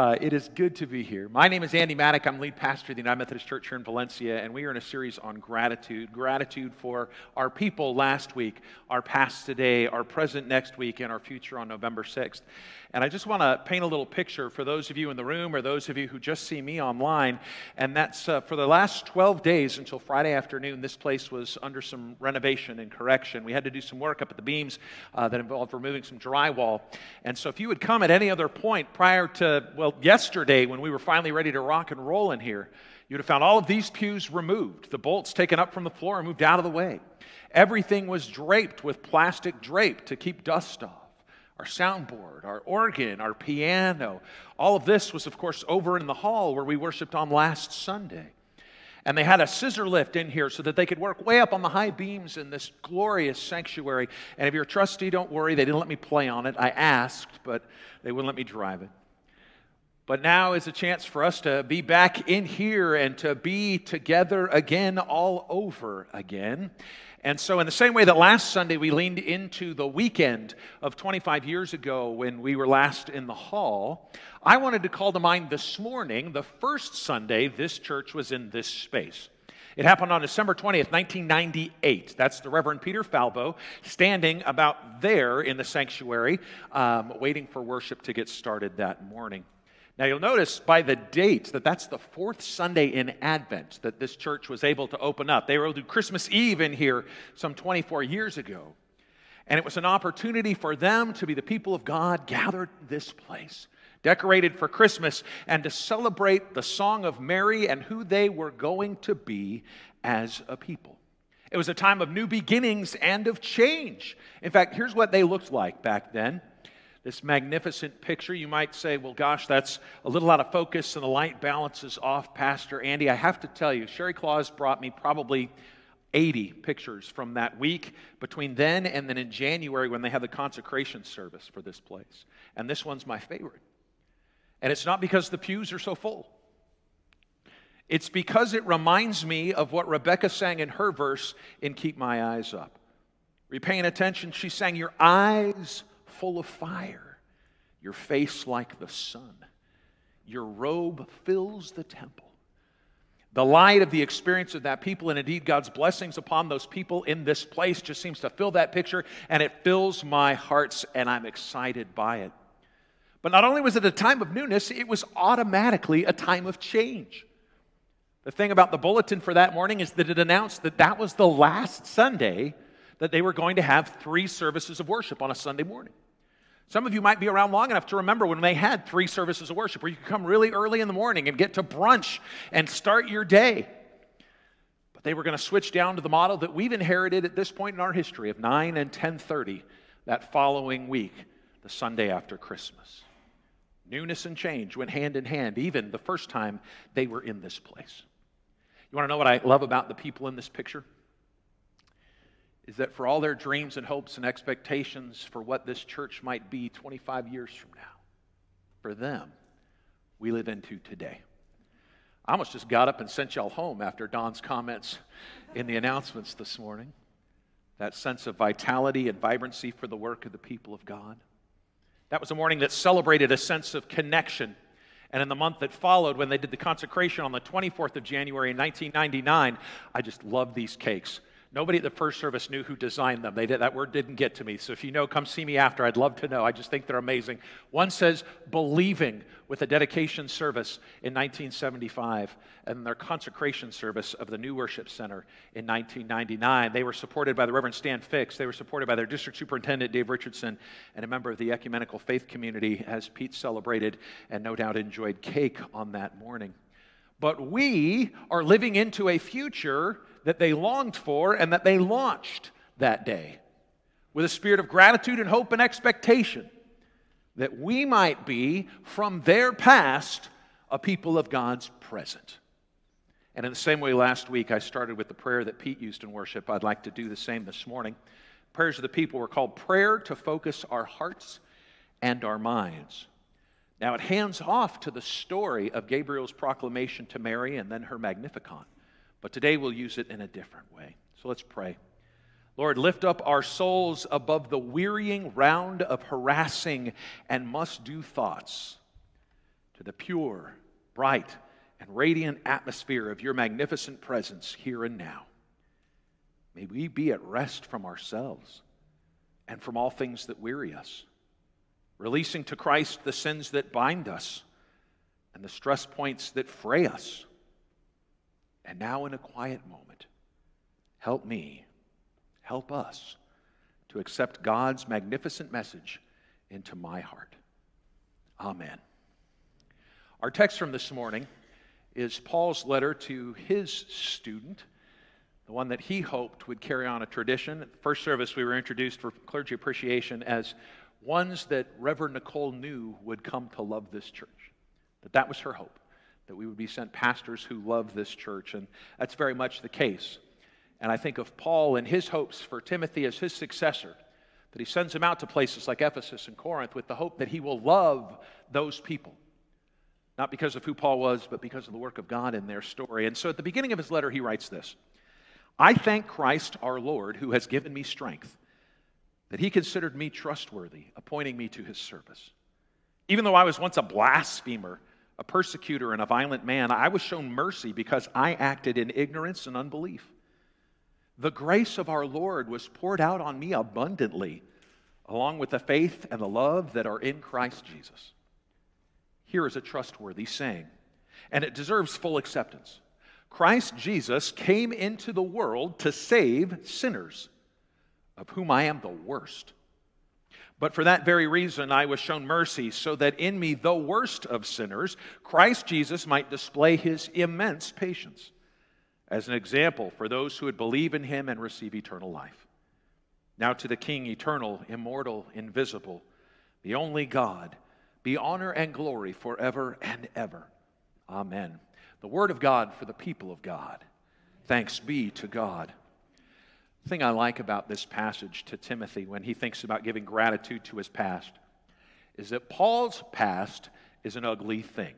Uh, it is good to be here. My name is Andy Maddock. I'm lead pastor of the United Methodist Church here in Valencia, and we are in a series on gratitude. Gratitude for our people last week, our past today, our present next week, and our future on November 6th. And I just want to paint a little picture for those of you in the room or those of you who just see me online. And that's uh, for the last 12 days until Friday afternoon, this place was under some renovation and correction. We had to do some work up at the beams uh, that involved removing some drywall. And so if you would come at any other point prior to, well, yesterday when we were finally ready to rock and roll in here, you'd have found all of these pews removed, the bolts taken up from the floor and moved out of the way. Everything was draped with plastic drape to keep dust off our soundboard, our organ, our piano. All of this was, of course, over in the hall where we worshiped on last Sunday. And they had a scissor lift in here so that they could work way up on the high beams in this glorious sanctuary. And if you're a trustee, don't worry, they didn't let me play on it. I asked, but they wouldn't let me drive it. But now is a chance for us to be back in here and to be together again, all over again. And so, in the same way that last Sunday we leaned into the weekend of 25 years ago when we were last in the hall, I wanted to call to mind this morning the first Sunday this church was in this space. It happened on December 20th, 1998. That's the Reverend Peter Falbo standing about there in the sanctuary, um, waiting for worship to get started that morning. Now, you'll notice by the date that that's the fourth Sunday in Advent that this church was able to open up. They were able to do Christmas Eve in here some 24 years ago. And it was an opportunity for them to be the people of God gathered this place, decorated for Christmas, and to celebrate the song of Mary and who they were going to be as a people. It was a time of new beginnings and of change. In fact, here's what they looked like back then this magnificent picture. You might say, well, gosh, that's a little out of focus and the light balance is off, Pastor Andy. I have to tell you, Sherry Claus brought me probably 80 pictures from that week between then and then in January when they had the consecration service for this place. And this one's my favorite. And it's not because the pews are so full. It's because it reminds me of what Rebecca sang in her verse in Keep My Eyes Up. Are you paying attention? She sang, Your eyes full of fire, your face like the sun. Your robe fills the temple. The light of the experience of that people, and indeed God's blessings upon those people in this place, just seems to fill that picture, and it fills my hearts, and I'm excited by it. But not only was it a time of newness, it was automatically a time of change. The thing about the bulletin for that morning is that it announced that that was the last Sunday that they were going to have three services of worship on a Sunday morning. Some of you might be around long enough to remember when they had three services of worship where you could come really early in the morning and get to brunch and start your day. But they were going to switch down to the model that we've inherited at this point in our history of 9 and 10:30 that following week, the Sunday after Christmas. Newness and change went hand in hand even the first time they were in this place. You want to know what I love about the people in this picture? Is that for all their dreams and hopes and expectations for what this church might be 25 years from now, for them, we live into today. I almost just got up and sent y'all home after Don's comments in the announcements this morning. That sense of vitality and vibrancy for the work of the people of God. That was a morning that celebrated a sense of connection. And in the month that followed, when they did the consecration on the 24th of January in 1999, I just love these cakes. Nobody at the first service knew who designed them. They did, that word didn't get to me. So if you know, come see me after. I'd love to know. I just think they're amazing. One says believing with a dedication service in 1975 and their consecration service of the new worship center in 1999. They were supported by the Reverend Stan Fix. They were supported by their district superintendent, Dave Richardson, and a member of the ecumenical faith community as Pete celebrated and no doubt enjoyed cake on that morning. But we are living into a future that they longed for and that they launched that day with a spirit of gratitude and hope and expectation that we might be, from their past, a people of God's present. And in the same way, last week I started with the prayer that Pete used in worship. I'd like to do the same this morning. Prayers of the people were called prayer to focus our hearts and our minds. Now, it hands off to the story of Gabriel's proclamation to Mary and then her Magnificat. But today we'll use it in a different way. So let's pray. Lord, lift up our souls above the wearying round of harassing and must do thoughts to the pure, bright, and radiant atmosphere of your magnificent presence here and now. May we be at rest from ourselves and from all things that weary us, releasing to Christ the sins that bind us and the stress points that fray us. And now, in a quiet moment, help me, help us to accept God's magnificent message into my heart. Amen. Our text from this morning is Paul's letter to his student, the one that he hoped would carry on a tradition. At the first service, we were introduced for clergy appreciation as ones that Reverend Nicole knew would come to love this church. That that was her hope, that we would be sent pastors who love this church, and that's very much the case. And I think of Paul and his hopes for Timothy as his successor, that he sends him out to places like Ephesus and Corinth with the hope that he will love those people. Not because of who Paul was, but because of the work of God in their story. And so at the beginning of his letter, he writes this I thank Christ our Lord, who has given me strength, that he considered me trustworthy, appointing me to his service. Even though I was once a blasphemer, a persecutor, and a violent man, I was shown mercy because I acted in ignorance and unbelief. The grace of our Lord was poured out on me abundantly, along with the faith and the love that are in Christ Jesus. Here is a trustworthy saying, and it deserves full acceptance. Christ Jesus came into the world to save sinners, of whom I am the worst. But for that very reason, I was shown mercy, so that in me, the worst of sinners, Christ Jesus might display his immense patience as an example for those who would believe in him and receive eternal life. Now to the King, eternal, immortal, invisible, the only God, be honor and glory forever and ever. Amen. The word of God for the people of God. Thanks be to God. Thing I like about this passage to Timothy when he thinks about giving gratitude to his past is that Paul's past is an ugly thing.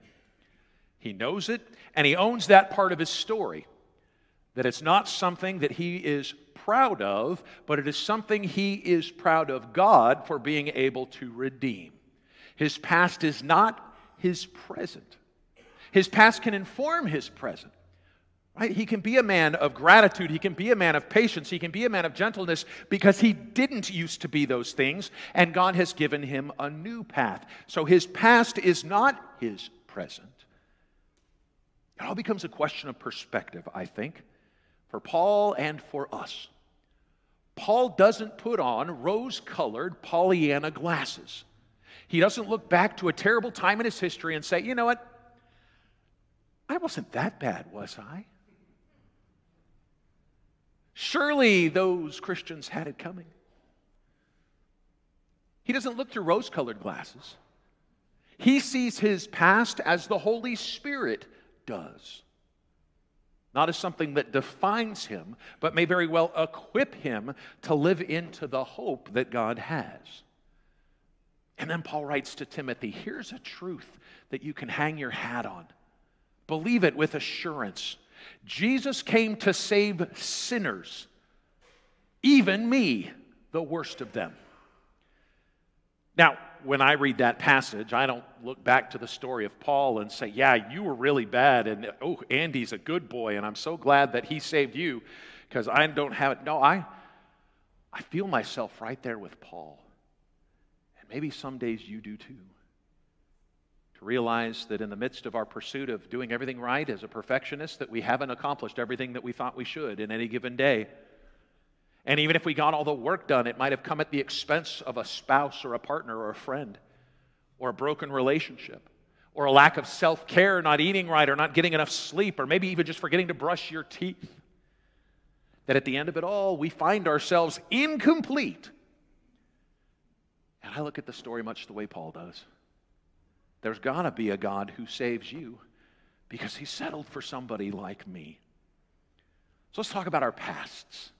He knows it, and he owns that part of his story that it's not something that he is proud of, but it is something he is proud of God for being able to redeem. His past is not his present. His past can inform his present. Right? He can be a man of gratitude. He can be a man of patience. He can be a man of gentleness because he didn't used to be those things, and God has given him a new path. So his past is not his present. It all becomes a question of perspective, I think for Paul and for us. Paul doesn't put on rose colored Pollyanna glasses. He doesn't look back to a terrible time in his history and say, you know what? I wasn't that bad, was I? Surely those Christians had it coming. He doesn't look through rose colored glasses. He sees his past as the Holy Spirit does not as something that defines him, but may very well equip him to live into the hope that God has. And then Paul writes to Timothy here's a truth that you can hang your hat on. Believe it with assurance. Jesus came to save sinners, even me, the worst of them. Now, when I read that passage, I don't look back to the story of Paul and say, Yeah, you were really bad, and oh, Andy's a good boy, and I'm so glad that he saved you because I don't have it. No, I, I feel myself right there with Paul. And maybe some days you do too. Realize that in the midst of our pursuit of doing everything right as a perfectionist, that we haven't accomplished everything that we thought we should in any given day. And even if we got all the work done, it might have come at the expense of a spouse or a partner or a friend or a broken relationship or a lack of self care, not eating right or not getting enough sleep or maybe even just forgetting to brush your teeth. That at the end of it all, we find ourselves incomplete. And I look at the story much the way Paul does. There's got to be a God who saves you because he settled for somebody like me. So let's talk about our pasts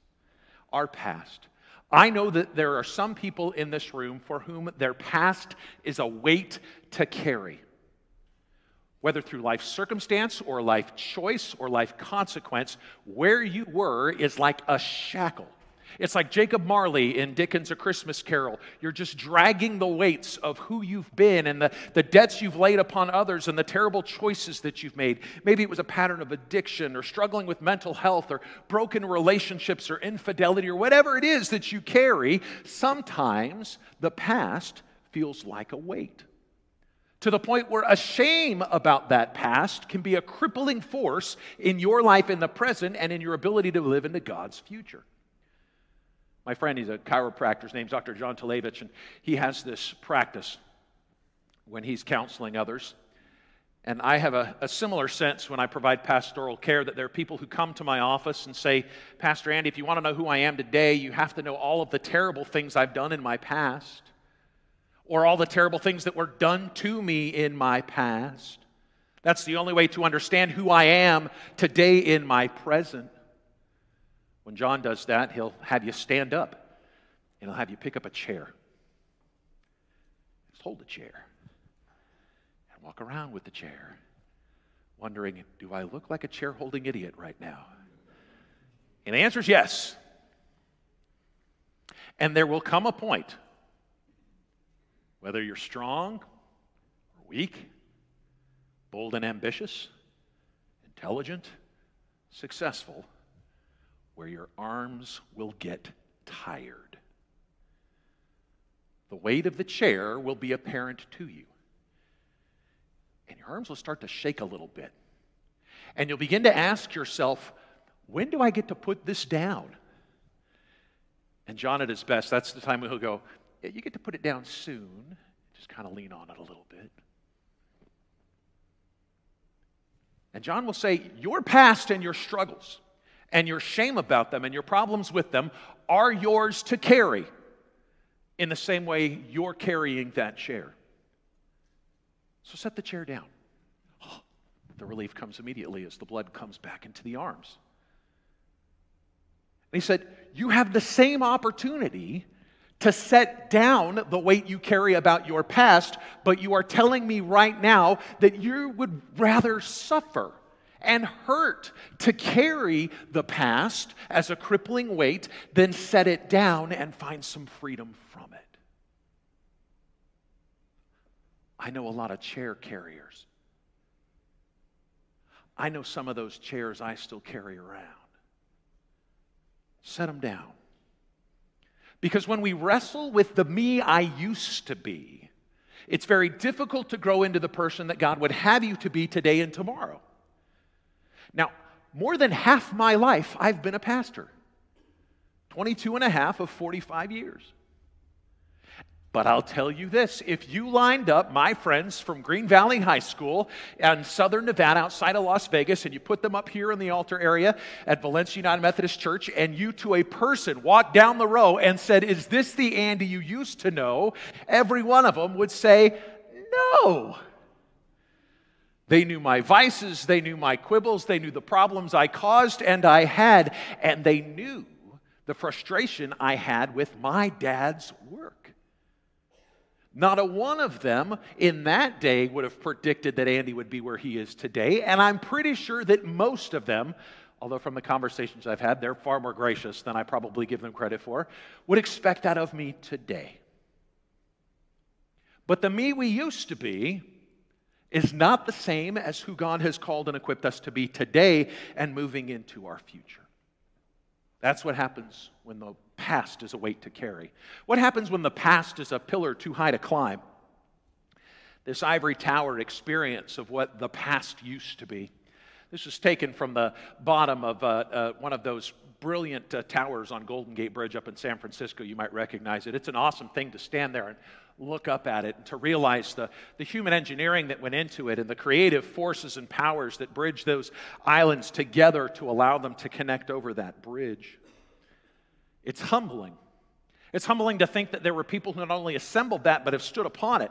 our past. I know that there are some people in this room for whom their past is a weight to carry. Whether through life circumstance or life choice or life consequence, where you were is like a shackle. It's like Jacob Marley in Dickens' A Christmas Carol. You're just dragging the weights of who you've been and the, the debts you've laid upon others and the terrible choices that you've made. Maybe it was a pattern of addiction or struggling with mental health or broken relationships or infidelity or whatever it is that you carry. Sometimes the past feels like a weight to the point where a shame about that past can be a crippling force in your life in the present and in your ability to live into God's future. My friend, he's a chiropractor. His name's Dr. John Talevich, and he has this practice when he's counseling others. And I have a, a, similar sense when I provide pastoral care that there are people who come to my office and say, Pastor Andy, if you want to know who I am today, you have to know all of the terrible things I've done in my past, or all the terrible things that were done to me in my past. That's the only way to understand who I am today in my present. When John does that, he'll have you stand up and he'll have you pick up a chair. Just hold the chair and walk around with the chair, wondering, do I look like a chair holding idiot right now? And the answer is yes. And there will come a point, whether you're strong or weak, bold and ambitious, intelligent, successful, where your arms will get tired. The weight of the chair will be apparent to you. And your arms will start to shake a little bit. And you'll begin to ask yourself, when do I get to put this down? And John, at his best, that's the time when he'll go, yeah, You get to put it down soon. Just kind of lean on it a little bit. And John will say, Your past and your struggles and your shame about them and your problems with them are yours to carry in the same way you're carrying that chair. So set the chair down. Oh, the relief comes immediately as the blood comes back into the arms. And he said, You have the same opportunity to set down the weight you carry about your past, but you are telling me right now that you would rather suffer and hurt to carry the past as a crippling weight then set it down and find some freedom from it. I know a lot of chair carriers. I know some of those chairs I still carry around. Set them down. Because when we wrestle with the me I used to be, it's very difficult to grow into the person that God would have you to be today and tomorrow. Now, more than half my life, I've been a pastor 22 and a half of 45 years. But I'll tell you this if you lined up my friends from Green Valley High School in southern Nevada outside of Las Vegas and you put them up here in the altar area at Valencia United Methodist Church, and you to a person walked down the row and said, Is this the Andy you used to know? Every one of them would say, No. They knew my vices, they knew my quibbles, they knew the problems I caused and I had, and they knew the frustration I had with my dad's work. Not a one of them in that day would have predicted that Andy would be where he is today, and I'm pretty sure that most of them, although from the conversations I've had, they're far more gracious than I probably give them credit for, would expect that of me today. But the me we used to be is not the same as who God has called and equipped us to be today and moving into our future. That's what happens when the past is a weight to carry. What happens when the past is a pillar too high to climb? This ivory tower experience of what the past used to be. This was taken from the bottom of uh, uh, one of those brilliant uh, towers on Golden Gate Bridge up in San Francisco. You might recognize it. It's an awesome thing to stand there and look up at it and to realize the, the human engineering that went into it and the creative forces and powers that bridge those islands together to allow them to connect over that bridge. It's humbling. It's humbling to think that there were people who not only assembled that, but have stood upon it,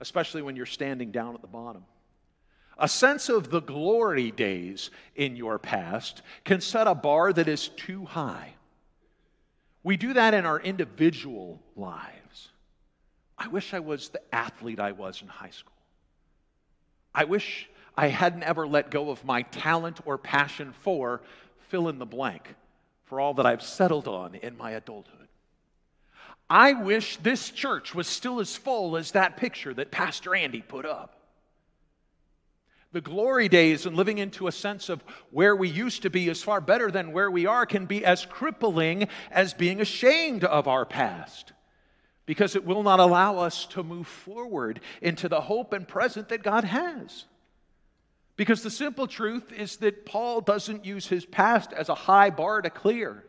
especially when you're standing down at the bottom. A sense of the glory days in your past can set a bar that is too high. We do that in our individual lives. I wish I was the athlete I was in high school. I wish I hadn't ever let go of my talent or passion for fill in the blank for all that I've settled on in my adulthood. I wish this church was still as full as that picture that Pastor Andy put up. The glory days and living into a sense of where we used to be is far better than where we are can be as crippling as being ashamed of our past because it will not allow us to move forward into the hope and present that God has. Because the simple truth is that Paul doesn't use his past as a high bar to clear.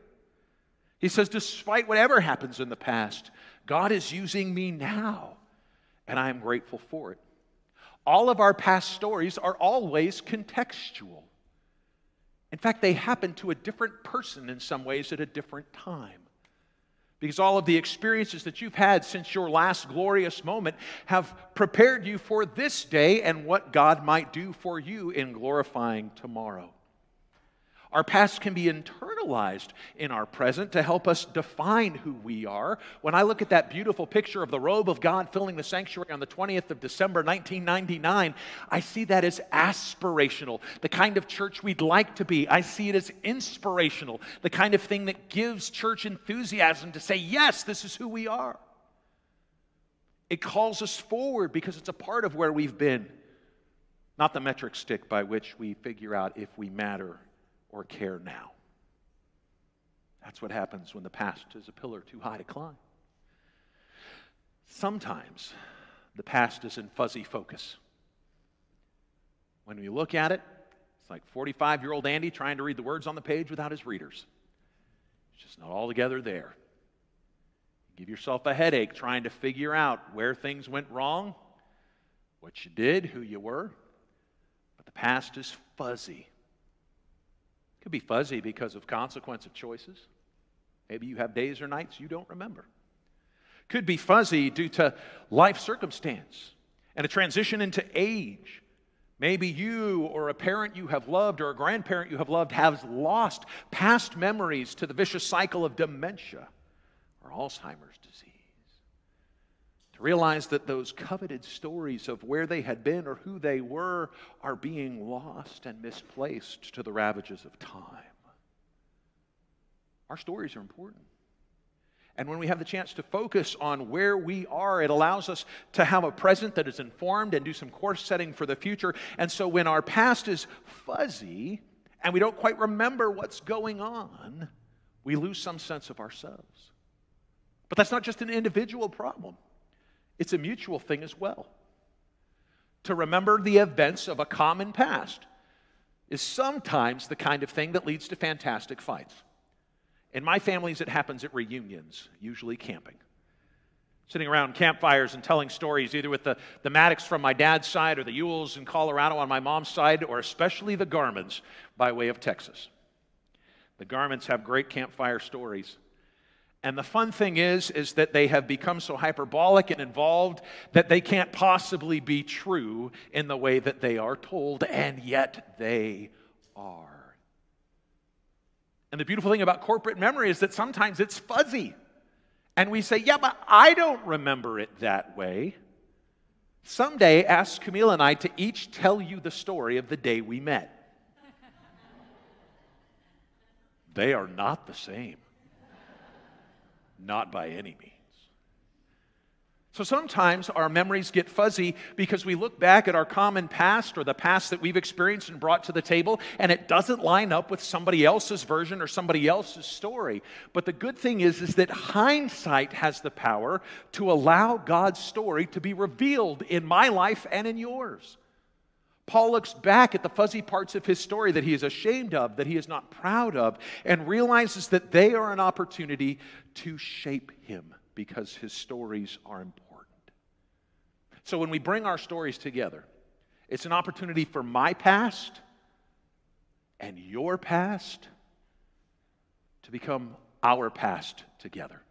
He says, despite whatever happens in the past, God is using me now, and I am grateful for it. All of our past stories are always contextual. In fact, they happen to a different person in some ways at a different time. Because all of the experiences that you've had since your last glorious moment have prepared you for this day and what God might do for you in glorifying tomorrow. Our past can be internalized in our present to help us define who we are. When I look at that beautiful picture of the robe of God filling the sanctuary on the 20th of December 1999, I see that as aspirational, the kind of church we'd like to be. I see it as inspirational, the kind of thing that gives church enthusiasm to say, yes, this is who we are. It calls us forward because it's a part of where we've been, not the metric stick by which we figure out if we matter or care now. That's what happens when the past is a pillar too high to climb. Sometimes the past is in fuzzy focus. When we look at it, it's like 45 year old Andy trying to read the words on the page without his readers. It's just not all together there. give yourself a headache trying to figure out where things went wrong, what you did, who you were. But the past is fuzzy. It could be fuzzy because of consequence of choices. Maybe you have days or nights you don't remember. Could be fuzzy due to life circumstance and a transition into age. Maybe you or a parent you have loved or a grandparent you have loved has lost past memories to the vicious cycle of dementia or Alzheimer's disease to realize that those coveted stories of where they had been or who they were are being lost and misplaced to the ravages of time. Our stories are important. And when we have the chance to focus on where we are, it allows us to have a present that is informed and do some course setting for the future. And so when our past is fuzzy and we don't quite remember what's going on, we lose some sense of ourselves. But that's not just an individual problem. It's a mutual thing as well. To remember the events of a common past is sometimes the kind of thing that leads to fantastic fights. In my families, it happens at reunions, usually camping. Sitting around campfires and telling stories, either with the, the Maddocks from my dad's side or the Ewells in Colorado on my mom's side, or especially the Garmans by way of Texas. The Garmans have great campfire stories. And the fun thing is, is that they have become so hyperbolic and involved that they can't possibly be true in the way that they are told, and yet they are. And the beautiful thing about corporate memory is that sometimes it's fuzzy. And we say, yeah, but I don't remember it that way. Someday, ask Camille and I to each tell you the story of the day we met. they are not the same. Not by any means. So sometimes our memories get fuzzy because we look back at our common past or the past that we've experienced and brought to the table, and it doesn't line up with somebody else's version or somebody else's story. But the good thing is, is that hindsight has the power to allow God's story to be revealed in my life and in yours. Paul looks back at the fuzzy parts of his story that he is ashamed of, that he is not proud of, and realizes that they are an opportunity to shape him because his stories are important. So when we bring our stories together, it's an opportunity for my past and your past to become our past together.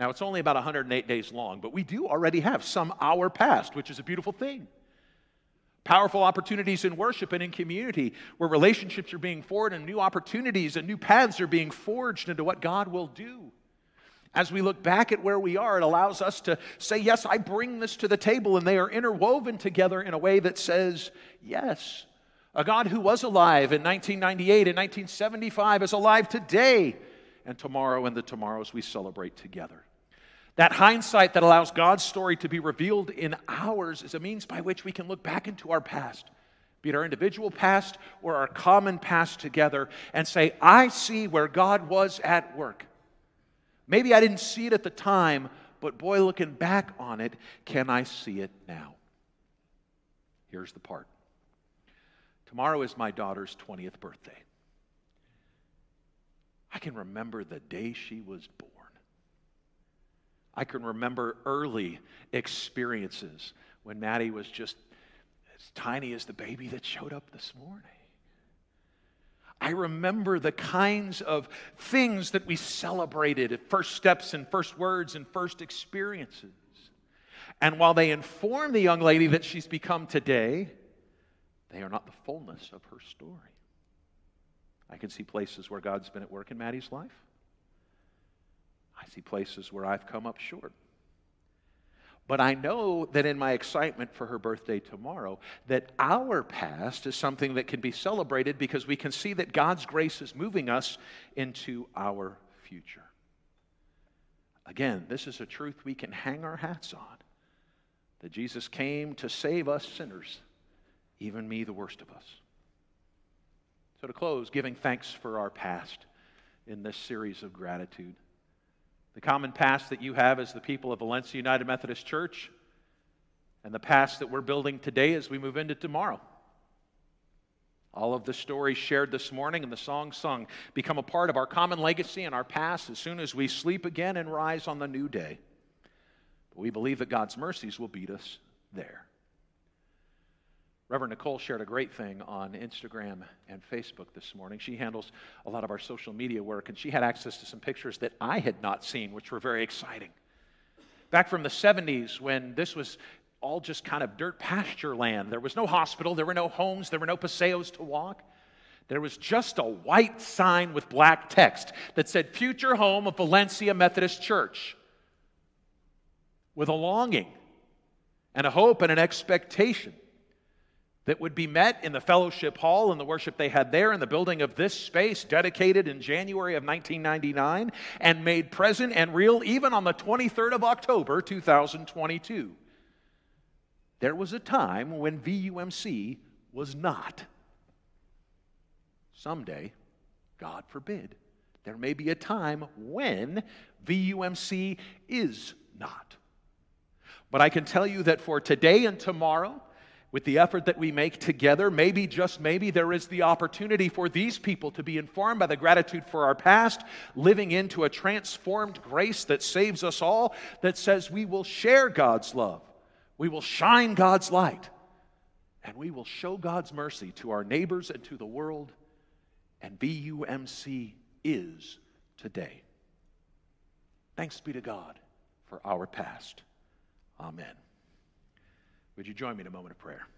Now, it's only about 108 days long, but we do already have some our past, which is a beautiful thing. Powerful opportunities in worship and in community where relationships are being forged and new opportunities and new paths are being forged into what God will do. As we look back at where we are, it allows us to say, Yes, I bring this to the table, and they are interwoven together in a way that says, Yes, A God who was alive in 1998 and 1975 is alive today and tomorrow and the tomorrows we celebrate together. That hindsight that allows God's story to be revealed in ours is a means by which we can look back into our past, be it our individual past or our common past together, and say, I see where God was at work. Maybe I didn't see it at the time, but boy, looking back on it, can I see it now? Here's the part tomorrow is my daughter's 20th birthday. I can remember the day she was born. I can remember early experiences when Maddie was just as tiny as the baby that showed up this morning. I remember the kinds of things that we celebrated at first steps and first words and first experiences. And while they inform the young lady that she's become today, they are not the fullness of her story. I can see places where God's been at work in Maddie's life. I see places where I've come up short. But I know that in my excitement for her birthday tomorrow, that our past is something that can be celebrated because we can see that God's grace is moving us into our future. Again, this is a truth we can hang our hats on that Jesus came to save us sinners, even me, the worst of us. So, to close, giving thanks for our past in this series of gratitude the common past that you have as the people of Valencia United Methodist Church, and the past that we're building today as we move into tomorrow. All of the stories shared this morning and the songs sung become a part of our common legacy and our past as soon as we sleep again and rise on the new day. But we believe that God's mercies will beat us there. Reverend Nicole shared a great thing on Instagram and Facebook this morning. She handles a lot of our social media work, and she had access to some pictures that I had not seen, which were very exciting. Back from the 70s, when this was all just kind of dirt pasture land, there was no hospital, there were no homes, there were no paseos to walk. There was just a white sign with black text that said, Future Home of Valencia Methodist Church, with a longing and a hope and an expectation that would be met in the fellowship hall and the worship they had there in the building of this space, dedicated in January of 1999 and made present and real even on the 23rd of October 2022. There was a time when VUMC was not. Someday, God forbid, there may be a time when VUMC is not. But I can tell you that for today and tomorrow, with the effort that we make together, maybe, just maybe, there is the opportunity for these people to be informed by the gratitude for our past, living into a transformed grace that saves us all, that says we will share God's love, we will shine God's light, and we will show God's mercy to our neighbors and to the world. And VUMC is today. Thanks be to God for our past. Amen. Would you join me in a moment of prayer?